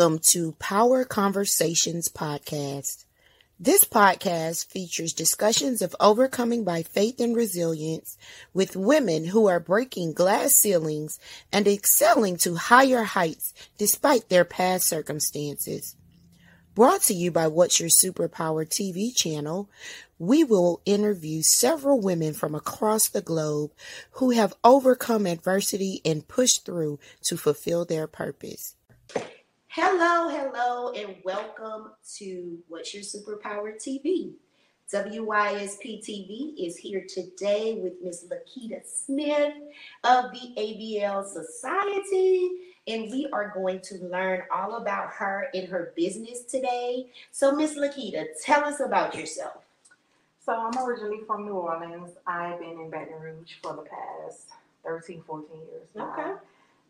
Welcome to Power Conversations Podcast. This podcast features discussions of overcoming by faith and resilience with women who are breaking glass ceilings and excelling to higher heights despite their past circumstances. Brought to you by What's Your Superpower TV channel, we will interview several women from across the globe who have overcome adversity and pushed through to fulfill their purpose. Hello, hello, and welcome to What's Your Superpower TV. WYSP TV is here today with Miss Laketa Smith of the ABL Society, and we are going to learn all about her and her business today. So, Miss Laketa, tell us about yourself. So, I'm originally from New Orleans. I've been in Baton Rouge for the past 13, 14 years now. Okay.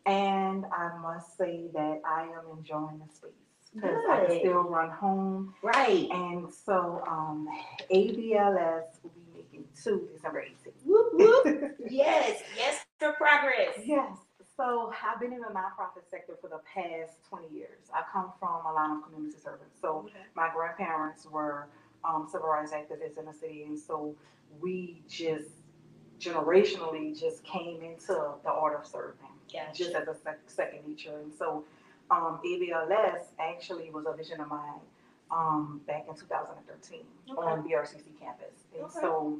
And I must say that I am enjoying the space because I can still run home. Right. And so um, ABLS will be making two December 18th. Whoop, whoop. yes, yes, for progress. Yes. So I've been in the nonprofit sector for the past 20 years. I come from a line of community service. So my grandparents were um, civil rights activists in the city, and so we just generationally just came into the art of serving Gotcha. just as a sec- second nature. And so um, ABLS actually was a vision of mine um, back in 2013 on BRCC campus. And Okay. so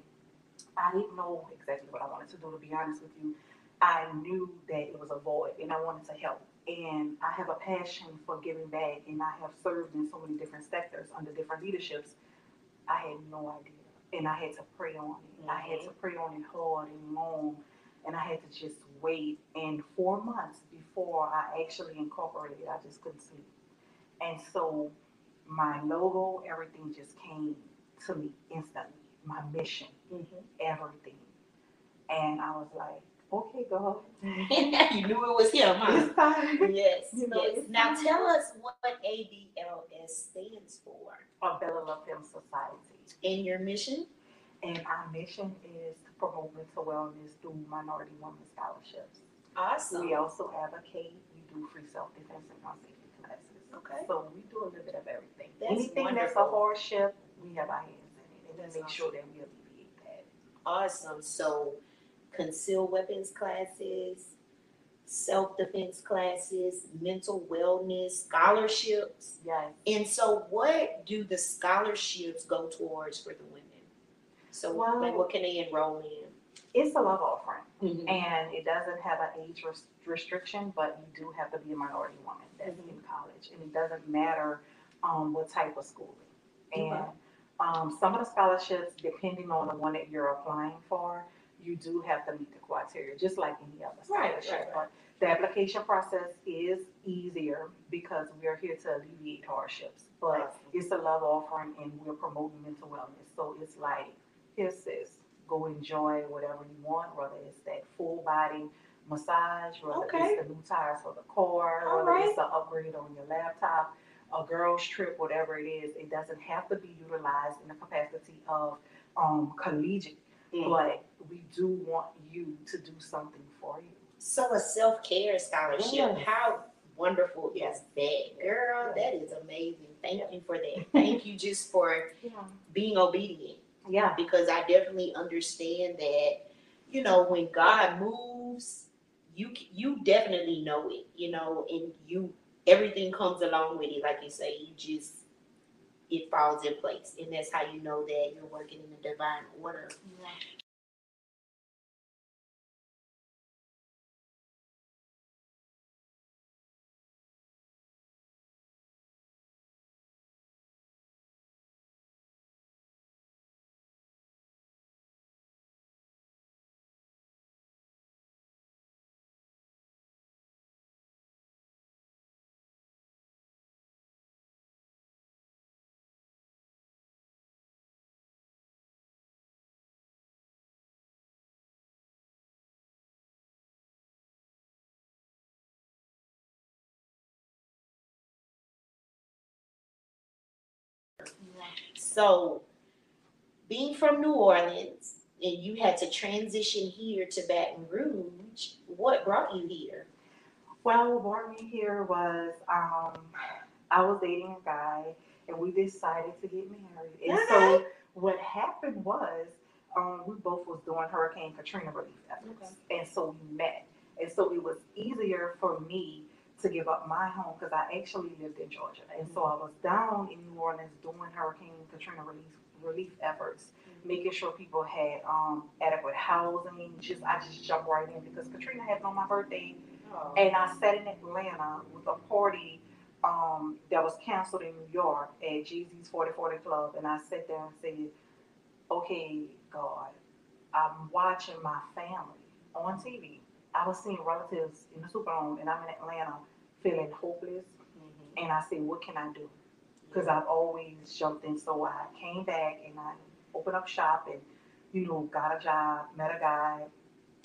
I didn't know exactly what I wanted to do, to be honest with you. I knew that it was a void and I wanted to help. And I have a passion for giving back, and I have served in so many different sectors under different leaderships. I had no idea. And I had to pray on it. I had to pray on it hard and long and I had to just wait. And four months before I actually incorporated, I just couldn't sleep. And so my logo, everything just came to me instantly. My mission, Mhm. everything. And I was like, okay, God. you knew it was him, huh? It's time. Yes, You know, yes. Now time. tell us what ABLS stands for A Bella La Femme Society. and your mission. And our mission is to promote mental wellness through minority women scholarships. Awesome. We also advocate, we do free self-defense and gun safety classes. Okay. So we do a little bit of everything. That's Anything that's a hardship, we have our hands in it, and That's make sure that we alleviate that. Awesome. So, concealed weapons classes, self defense classes, mental wellness scholarships. Yes. And so, what do the scholarships go towards for the women? So, like, what can they enroll in? It's a love offering, Mm-hmm. and it doesn't have an age res- restriction, but you do have to be a minority woman that's Mhm. in college, and it doesn't matter um, what type of schooling. And um, some of the scholarships, depending on the one that you're applying for, you do have to meet the criteria, just like any other Right, right, scholarship. right. But the application process is easier because we are here to alleviate hardships. But Awesome. it's a love offering, and we're promoting mental wellness. So it's like, sis, go enjoy whatever you want, whether it's that full body massage, whether Okay. it's the new tires for the car, All whether right. it's an upgrade on your laptop, a girl's trip, whatever it is. It doesn't have to be utilized in the capacity of um, collegiate, Mm. but we do want you to do something for you. So, a self care scholarship. Yes. How wonderful is Yes. that? Girl, Yes. that is amazing. Thank you for that. Thank you just for Yeah. being obedient. Yeah. because I definitely understand that, you know, when God moves, you you definitely know it, you know, and you everything comes along with it. Like you say, you just it falls in place, and that's how you know that you're working in the divine order. So, being from New Orleans, and you had to transition here to Baton Rouge. What brought you here? Well, what brought me here was um, I was dating a guy, and we decided to get married. And so what happened was, um, we both was doing Hurricane Katrina relief efforts, and so we met. And so it was easier for me to give up my home because I actually lived in Georgia, and so I was down in New Orleans doing Hurricane Katrina relief relief efforts, making sure people had um, adequate housing. Just I just jumped right in because Katrina happened on my birthday, Oh. and I sat in Atlanta with a party um, that was canceled in New York at Jeezy's 4040 Club. And I sat there and said, okay, God, I'm watching my family on TV. I was seeing relatives in the Superdome, and I'm in Atlanta feeling hopeless. Mhm. And I said, what can I do? Because I've always jumped in. So I came back and I opened up shop and, you know, got a job, met a guy,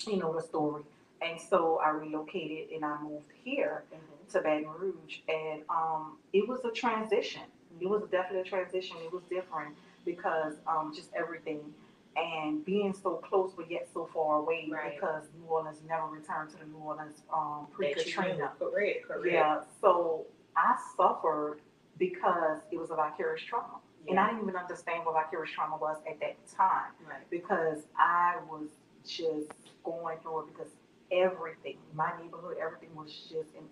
you know, the story. And so I relocated and I moved here Mhm. to Baton Rouge. And um, it was a transition. It was definitely a transition. It was different because um, just everything and being so close but yet so far away Right. because New Orleans never returned to the New Orleans um, pre That you Katrina. Correct, correct. Yeah, so I suffered because it was a vicarious trauma. And I didn't even understand what vicarious trauma was at that time Right. because I was just going through it because everything, my neighborhood, everything was just, in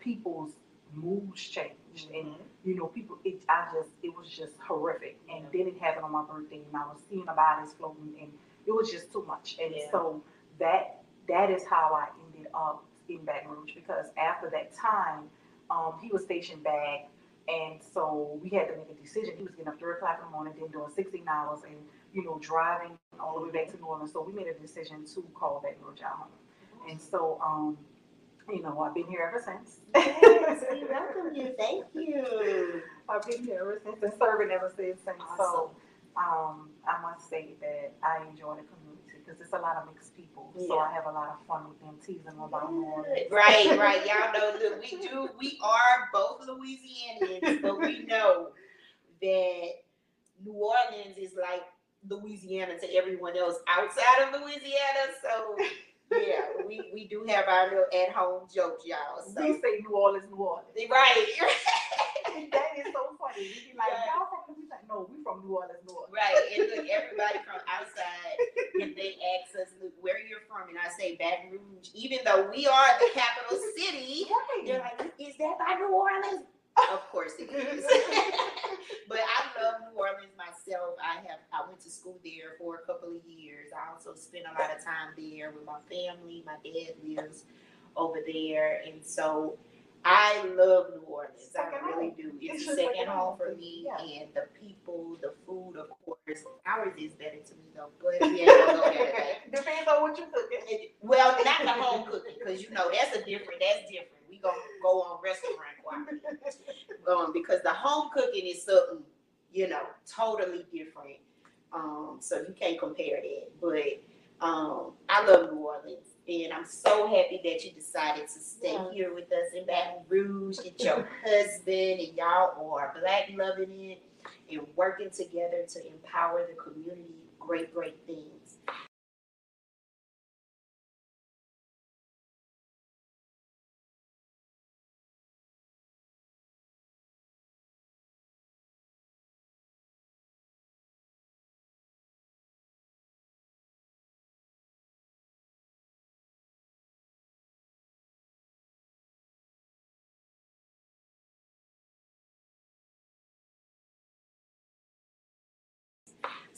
people's moods changed. And, Mhm. you know, people, it, I just, it was just horrific. And then it happened on my birthday and I was seeing the bodies floating and it was just too much. And Yeah. so that, that is how I ended up in Baton Rouge because after that time, um, he was stationed back and so we had to make a decision. He was getting up three o'clock in the morning, then doing sixteen hours and, you know, driving all the way back to New Orleans. So we made a decision to call Baton Rouge our home. And so, um, you know, I've been here ever since. Yes, we welcome you. Thank you. I've been here ever since and serving ever since. And so, um, I must say that I enjoy the community because it's a lot of mixed people. So I have a lot of fun with them, teasing them about New Orleans. Right, right. Y'all know that we do. We are both Louisianians, but we know that New Orleans is like Louisiana to everyone else outside of Louisiana. So yeah, we, we do have our little at home jokes, y'all. So We say New Orleans, New Orleans. right, that is so funny. We be like, Yeah. y'all from Louisiana? No, we from New Orleans, New Orleans. right. And look, everybody from outside, if they ask us, look, where you're from, and I say Baton Rouge, even though we are the capital city, They're like, is that by New Orleans? Of course it is. but I love New Orleans myself. I have I went to school there for a couple of years. I also spent a lot of time there with my family. My dad lives over there, and so I love New Orleans. I really home. do. It's It's second home for me, Yeah. and the people, the food, of course. Ours is better to me though. But yeah, we'll go there today. Depends on what you're cooking. Well, not the home cooking, because you know that's a different. That's different. We gonna go on restaurant quality, um, because the home cooking is something you know totally different. Um, so you can't compare that. But um, I love New Orleans, and I'm so happy that you decided to stay Yeah. here with us in Baton Rouge. Your husband, and y'all are black loving it and working together to empower the community. Great, great things.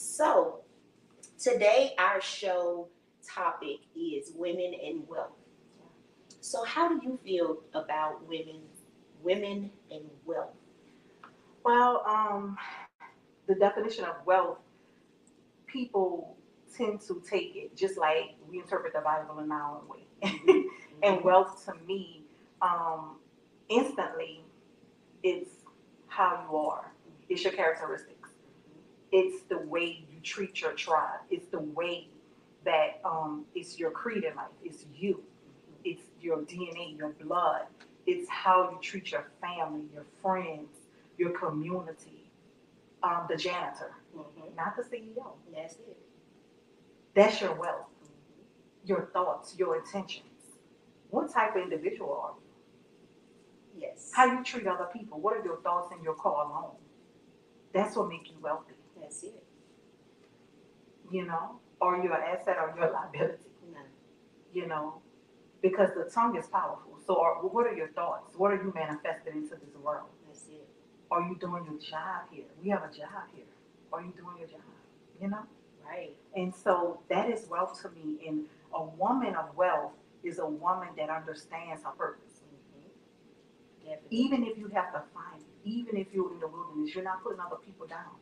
So, today our show topic is women and wealth. So, how do you feel about women, women and wealth? Well, um, the definition of wealth, people tend to take it just like we interpret the Bible in our own way. and wealth to me, um, instantly, it's how you are. It's your characteristics. It's the way you treat your tribe. It's the way that um, it's your creed in life. It's you. It's your DNA, your blood. It's how you treat your family, your friends, your community, um, the janitor, Mhm. not the CEO. That's it. That's your wealth, your thoughts, your intentions. What type of individual are you? Yes. How you treat other people. What are your thoughts in your car alone? That's what make you wealthy. That's it. You know, or you're an asset or you're a liability. No. You know, because the tongue is powerful. So, are, what are your thoughts? What are you manifesting into this world? That's it. Are you doing your job here? We have a job here. Are you doing your job? You know. Right. And so that is wealth to me. And a woman of wealth is a woman that understands her purpose. Mm-hmm. Even if you have to find it, even if you're in the wilderness, you're not putting other people down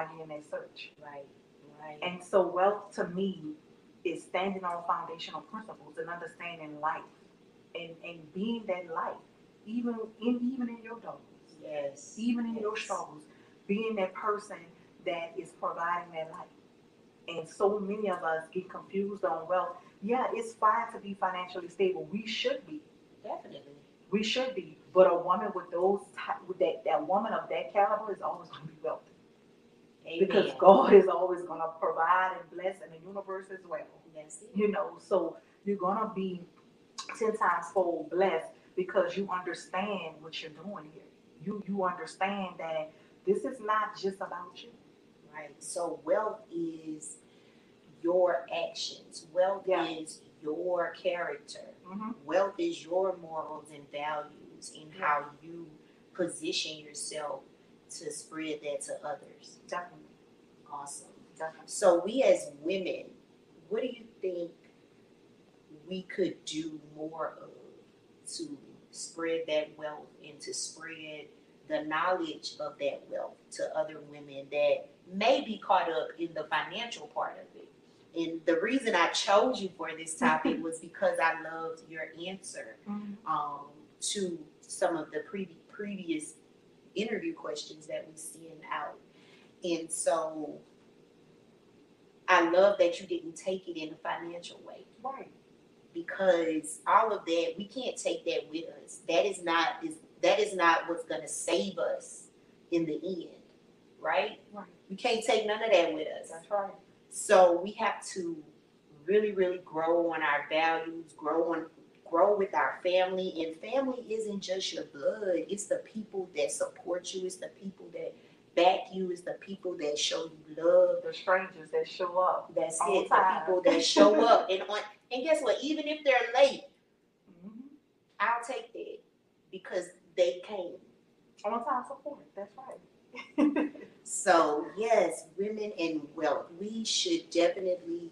you're in that search. Right. Right. And so wealth to me is standing on foundational principles and understanding life and, and being that life, even in even in your darkness, yes. even in your struggles, being that person that is providing that life. And so many of us get confused on wealth. Yeah, it's fine to be financially stable. We should be. Definitely. We should be. But a woman with those with that that woman of that caliber is always going to be wealthy Amen. because God is always going to provide and bless, and the universe as well. It. You know, so you're going to be ten times fold blessed because you understand what you're doing here. You you understand that this is not just about you. Right. So wealth is your actions. Wealth Yeah. is your character. Mm-hmm. Wealth is your morals and values and Yeah. how you position yourself to spread that to others. Definitely, Awesome. definitely. So we as women, what do you think we could do more of to spread that wealth and to spread the knowledge of that wealth to other women that may be caught up in the financial part of it? And the reason I chose you for this topic was because I loved your answer Mm-hmm. um, to some of the pre- previous interview questions that we send out. And so I love that you didn't take it in a financial way Right. because all of that we can't take that with us. That is not is that is not what's going to save us in the end, right? Right. We can't take none of that with us. That's right. So we have to really, really grow on our values, grow on grow with our family. And family isn't just your blood, it's the people that support you, it's the people that back you, it's the people that show you love. The strangers that show up. That's it. The people that show up and on and guess what? Even if they're late, Mm-hmm. I'll take that because they came. On time support. That's right. So yes, women and wealth. We should definitely,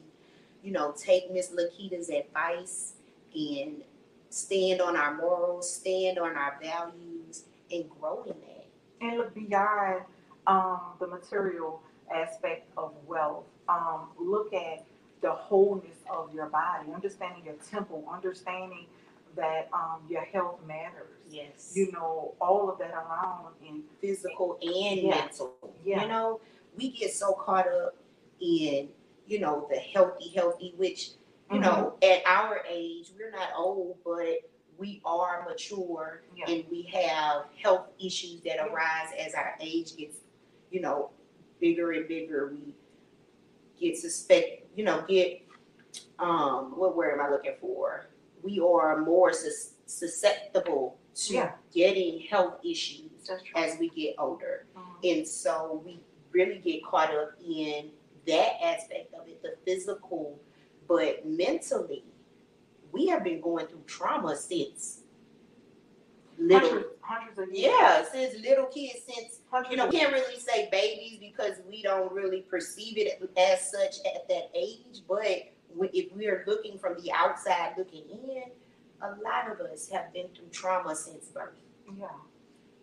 you know, take Miss Laketa's advice and stand on our morals, stand on our values, and grow in that. and look beyond um, the material aspect of wealth. Um, look at the wholeness of your body, understanding your temple, understanding that um, your health matters. Yes. You know, all of that around in physical and Yeah. mental. Yeah. You know, we get so caught up in, you know, the healthy, healthy, which, you know, at our age, we're not old, but we are mature yeah, and we have health issues that arise as our age gets, you know, bigger and bigger. We get suspect, you know, get um, what word am I looking for? We are more sus- susceptible to Yeah. getting health issues as we get older. Mhm. And so we really get caught up in that aspect of it, the physical, but mentally, we have been going through trauma since little. Hundreds, hundreds of years. Yeah, since little kids, since hundreds you know, can't really say babies because we don't really perceive it as such at that age. But if we are looking from the outside looking in, a lot of us have been through trauma since birth. Yeah,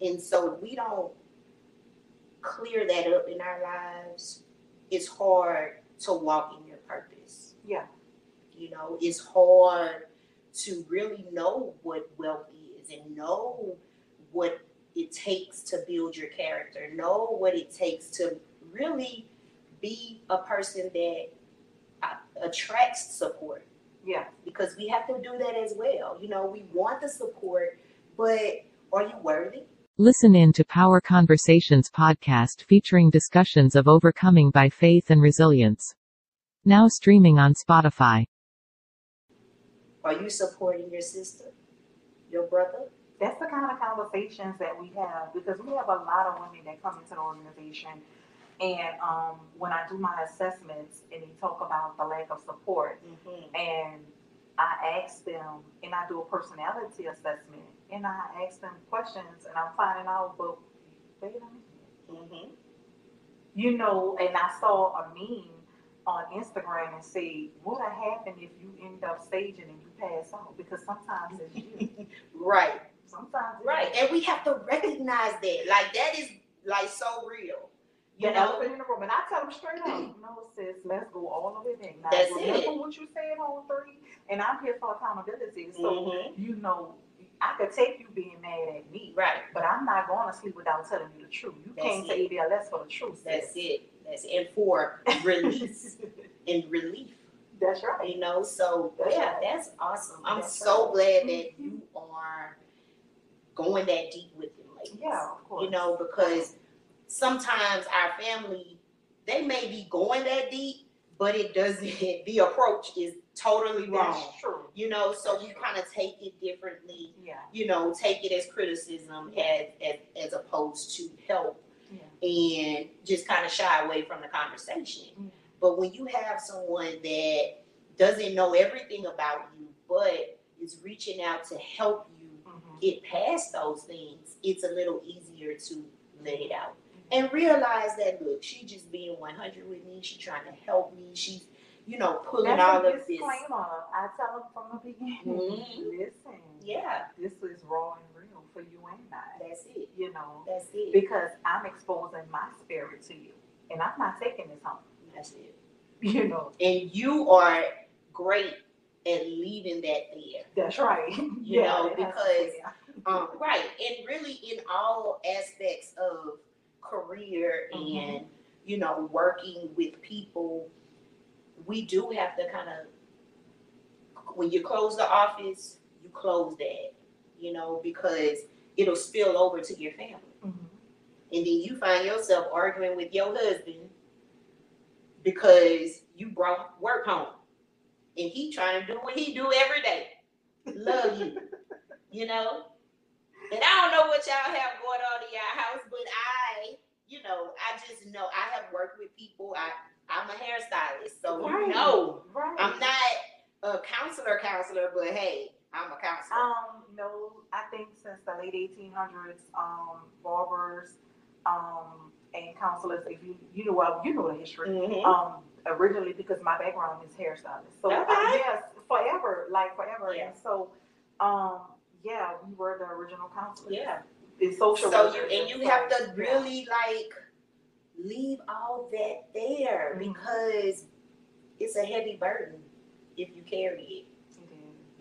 And so we don't clear that up in our lives. It's hard to walk in your purpose. yeah, You know, it's hard to really know what wealth is and know what it takes to build your character, know what it takes to really be a person that uh, attracts support yeah. because we have to do that as well. You know, we want the support, but are you worthy? Listen in to Power Conversations podcast featuring discussions of overcoming by faith and resilience. Now streaming on Spotify. Are you supporting your sister, your brother? that's the kind of conversations that we have because we have a lot of women that come into the organization and um, when I do my assessments and they talk about the lack of support Mhm. and I ask them and I do a personality assessment and I ask them questions and I'm finding out but wait a minute Mhm. you know, and I saw a meme on Instagram and say, what would happen if you end up staging and pass out? Because sometimes it's you. Right. Sometimes it's Right. you. And we have to recognize that. Like that is like so real. You know? elephant in the room. And I tell them straight up, no, sis, let's go all the way back. Now, That's remember it. what you said on three? And I'm here for accountability. So, Mhm. you know, I could take you being mad at me, Right. but I'm not going to sleep without telling you the truth. You That's came to it. ABLS for the truth. That's sis. it. That's and for release and relief. That's right. You know, so That's yeah, right. that's awesome. I'm That's so right. glad that mm-hmm. you are going that deep with them ladies. Yeah, of course. You know, because sometimes our family, they may be going that deep, but it doesn't the approach is totally wrong. That's true. You know, so That's true. kind of take it differently. Yeah. You know, take it as criticism as as, as opposed to help Yeah. and just kind of shy away from the conversation. Yeah. But when you have someone that doesn't know everything about you, but is reaching out to help you Mhm. get past those things, it's a little easier to let it out and realize that look, she just being 100 with me. She's trying to help me. She's, you know, pulling That's all a of this. disclaimer. I tell them from the beginning. Mhm. Listen. Yeah, This is raw and real for you and I. that's it. You know, That's it. because I'm exposing my spirit to you, and I'm not taking this home. That's it. You know. And you are great at leaving that there. That's right. You know, has to because- Um, right, and really in all aspects of career Mhm. and you know working with people, we do have to kind of when you close the office, you close that, you know, because it'll spill over to your family, Mhm. and then you find yourself arguing with your husband because you brought work home, and he trying to do what he do every day, love you, you know. And I don't know what y'all have going on in your house, but I, you know, I just know I have worked with people. I, I'm a hairstylist, so Right. you know, Right. I'm not a counselor, counselor, but hey, I'm a counselor. Um, no, I think since the late 1800s, um, barbers, um, and counselors, if you you know well, you know the history. Mhm. Um, originally because my background is hairstylist, so Okay. uh, yes, forever, like forever, Yeah. and so, um, yeah, we were the original counselors. Yeah. in social. So you and you have to yeah. really like leave all that there Mhm. because it's a heavy burden if you carry it.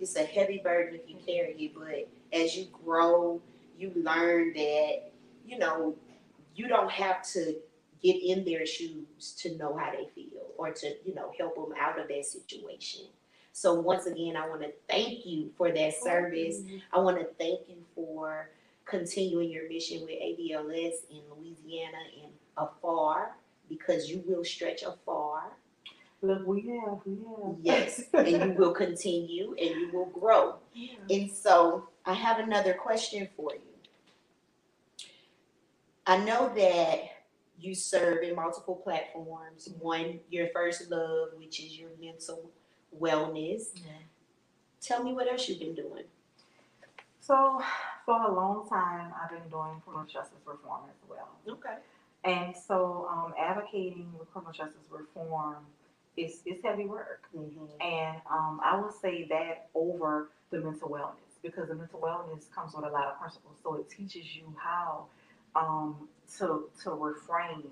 Is. it's a heavy burden if you carry it, but as you grow, you learn that, you know, you don't have to get in their shoes to know how they feel or to, you know, help them out of that situation. So once again, I want to thank you for that service. I want to thank you for continuing your mission with abls in Louisiana and afar because you will stretch afar. Look, we have, we have. Yes, and you will continue and you will grow. Yeah. And so I have another question for you. I know that you serve in multiple platforms. One, your first love, which is your mental wellness. Yeah. Tell me what else you've been doing. So, for a long time, I've been doing criminal justice reform as well. Okay. And so, um, advocating with criminal justice reform is, is heavy work. Mm-hmm. And um, I would say that over the mental wellness because the mental wellness comes with a lot of principles. So it teaches you how um, to to refrain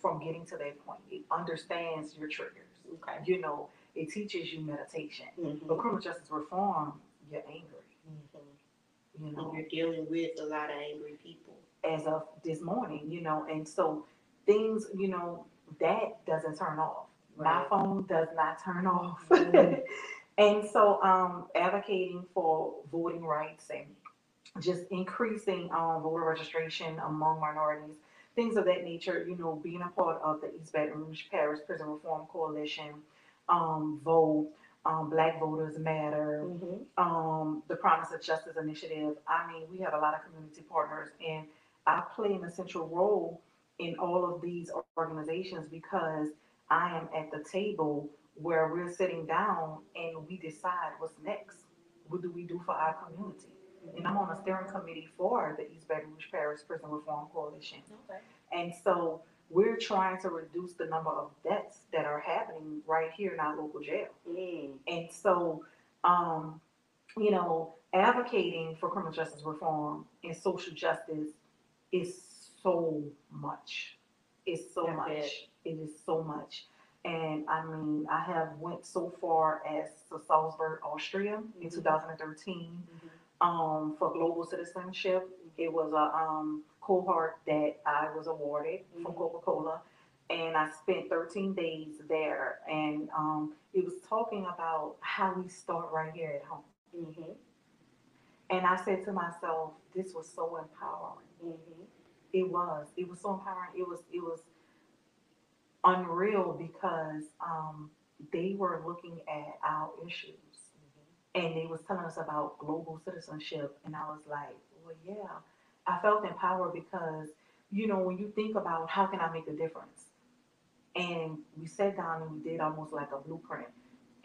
from getting to that point. It understands your triggers. Okay. You know, it teaches you meditation. Mm-hmm. But criminal justice reform, you're angry. You And know, you're dealing with a lot of angry people. as of this morning. You know, and so things, you know, that doesn't turn off. My phone does not turn off. Mhm. and so um advocating for voting rights and just increasing um voter registration among minorities, things of that nature, you know, being a part of the East Baton Rouge Parish Prison Reform Coalition, um, vote, um, Black Voters Matter, Mhm. um, the Promise of Justice Initiative. I mean, we have a lot of community partners, and I play an essential role in all of these organizations because I am at the table where we're sitting down and we decide what's next. What do we do for our community? And I'm on a steering committee for the East Baton Rouge Parish Prison Reform Coalition. Okay. And so we're trying to reduce the number of deaths that are happening right here in our local jail. Mm. And so, um, you know, advocating for criminal justice reform and social justice is so much. It's so much. It is so much. And I mean, I have went so far as to Salzburg, Austria in Mhm. 2013 Mhm. Um, for global citizenship. It was a um, cohort that I was awarded from Mhm. Coca-Cola, and I spent 13 days there. And um, it was talking about how we start right here at home. Mhm. And I said to myself, this was so empowering. Mhm. It was. It was so empowering. It was. It was unreal because um, they were looking at our issues and they was telling us about global citizenship and i was like well yeah i felt empowered because you know when you think about how can i make a difference and we sat down and we did almost like a blueprint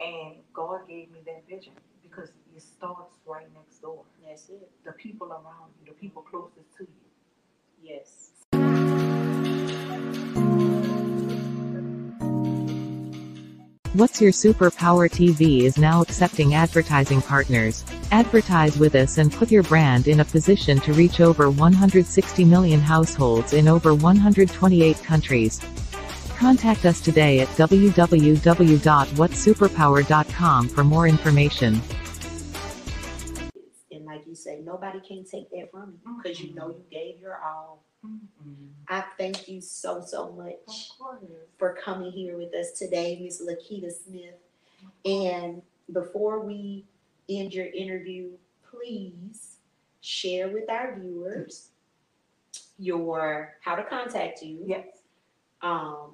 and god gave me that vision because it starts right next door That's it. the people around you the people closest to you Yes. What's Your Superpower TV is now accepting advertising partners. Advertise with us and put your brand in a position to reach over 160 million households in over 128 countries. Contact us today at www.whatsuperpower.com for more information. And like you say, nobody can take that from you because you mm-hmm. know you gave your all. I thank you so, so much for coming here with us today, Miss Laketa Smith. And before we end your interview, please share with our viewers your how to contact you, yes um,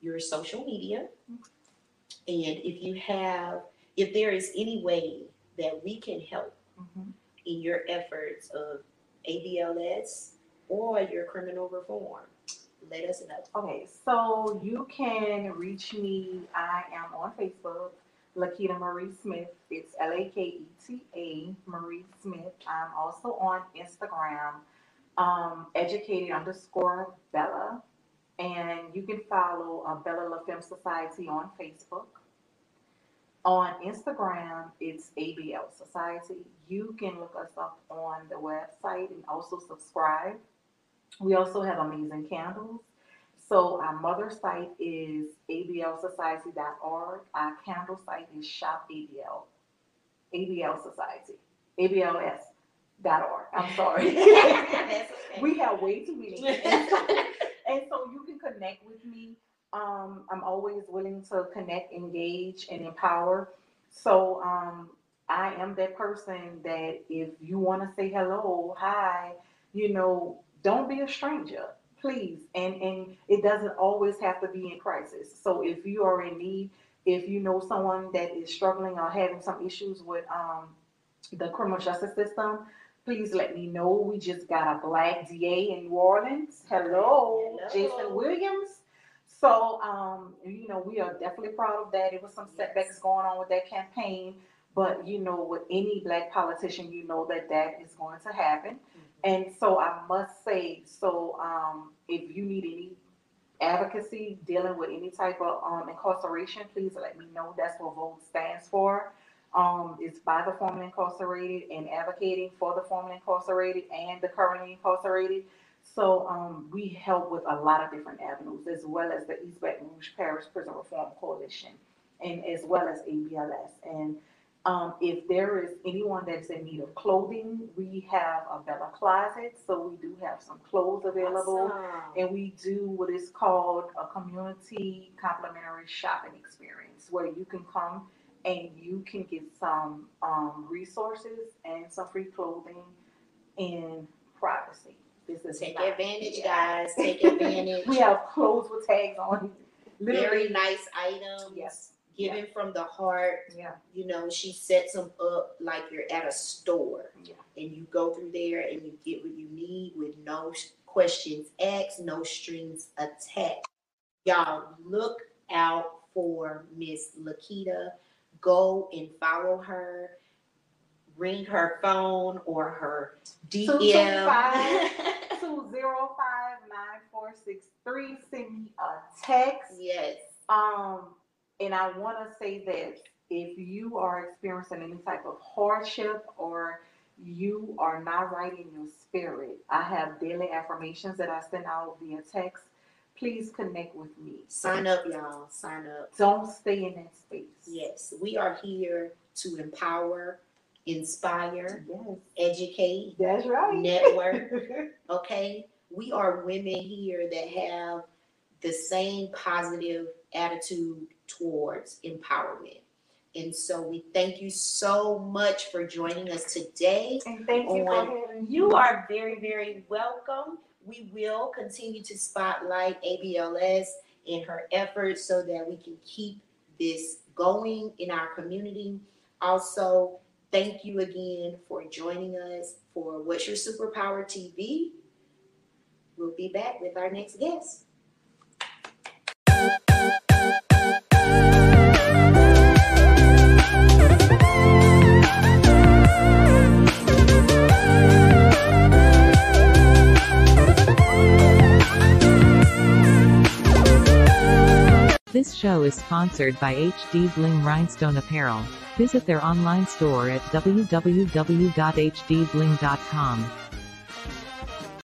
your social media, and if you have, if there is any way that we can help Mhm. in your efforts of ABLS or your criminal reform, let us know. Okay, so you can reach me. I am on Facebook, Laketa Marie Smith. It's L A K E T A Marie Smith. I'm also on Instagram, um, educated underscore Bella. And you can follow uh, Bella La Femme Society on Facebook. On Instagram, it's ABL Society. You can look us up on the website and also subscribe. We also have amazing candles. So our mother site is ablsociety.org. Our candle site is Shop ABL, Society, ABLS.org. I'm sorry. We have way too many. And so, and so you can connect with me. Um, I'm always willing to connect, engage, and empower. So um, I am that person that if you want to say hello, hi, you know, don't be a stranger, please. And and it doesn't always have to be in crisis. So if you are in need, if you know someone that is struggling or having some issues with um, the criminal justice system, please let me know. We just got a black DA in New Orleans. Hello, Hello. Jason Williams. So, um, you know, we are definitely proud of that. It was some setbacks going on with that campaign, but you know, with any black politician, you know that that is going to happen. And so I must say, so um, if you need any advocacy dealing with any type of um, incarceration, please let me know. That's what VOTE stands for. Um, it's by the formerly incarcerated and advocating for the formerly incarcerated and the currently incarcerated. So um, we help with a lot of different avenues, as well as the East Baton Rouge Parish Prison Reform Coalition, and as well as ABLS. And um, if there is anyone that's in need of clothing, we have a Bella Closet, so we do have some clothes available. Awesome. And we do what is called a community complimentary shopping experience where you can come and you can get some um, resources and some free clothing in privacy. This is Take not- advantage, yeah. guys. Take advantage. We have clothes with tags on. Very nice items. yes, giving from the heart. Yeah. You know, she sets them up like you're at a store. Yeah. And you go through there and you get what you need with no questions asked, no strings attached. Y'all look out for Miss Laketa. Go and follow her. Ring her phone or her DM. five. Two zero five nine four six three. Send me a text. yes. Um, and I want to say that if you are experiencing any type of hardship or you are not right in your spirit, I have daily affirmations that I send out via text. Please connect with me. Sign up, y'all. Sign up. Don't stay in that space. Yes, we are here to empower, inspire, Yes. educate, That's right. network. Okay, we are women here that have the same positive attitude towards empowerment. And so we thank you so much for joining us today. and thank you for having me. You are very, very welcome. We will continue to spotlight ABLS and her efforts so that we can keep this going in our community. Also, thank you again for joining us for What's Your Superpower TV. We'll be back with our next guest. This show is sponsored by HD Bling Rhinestone Apparel. Visit their online store at www.hdbling.com.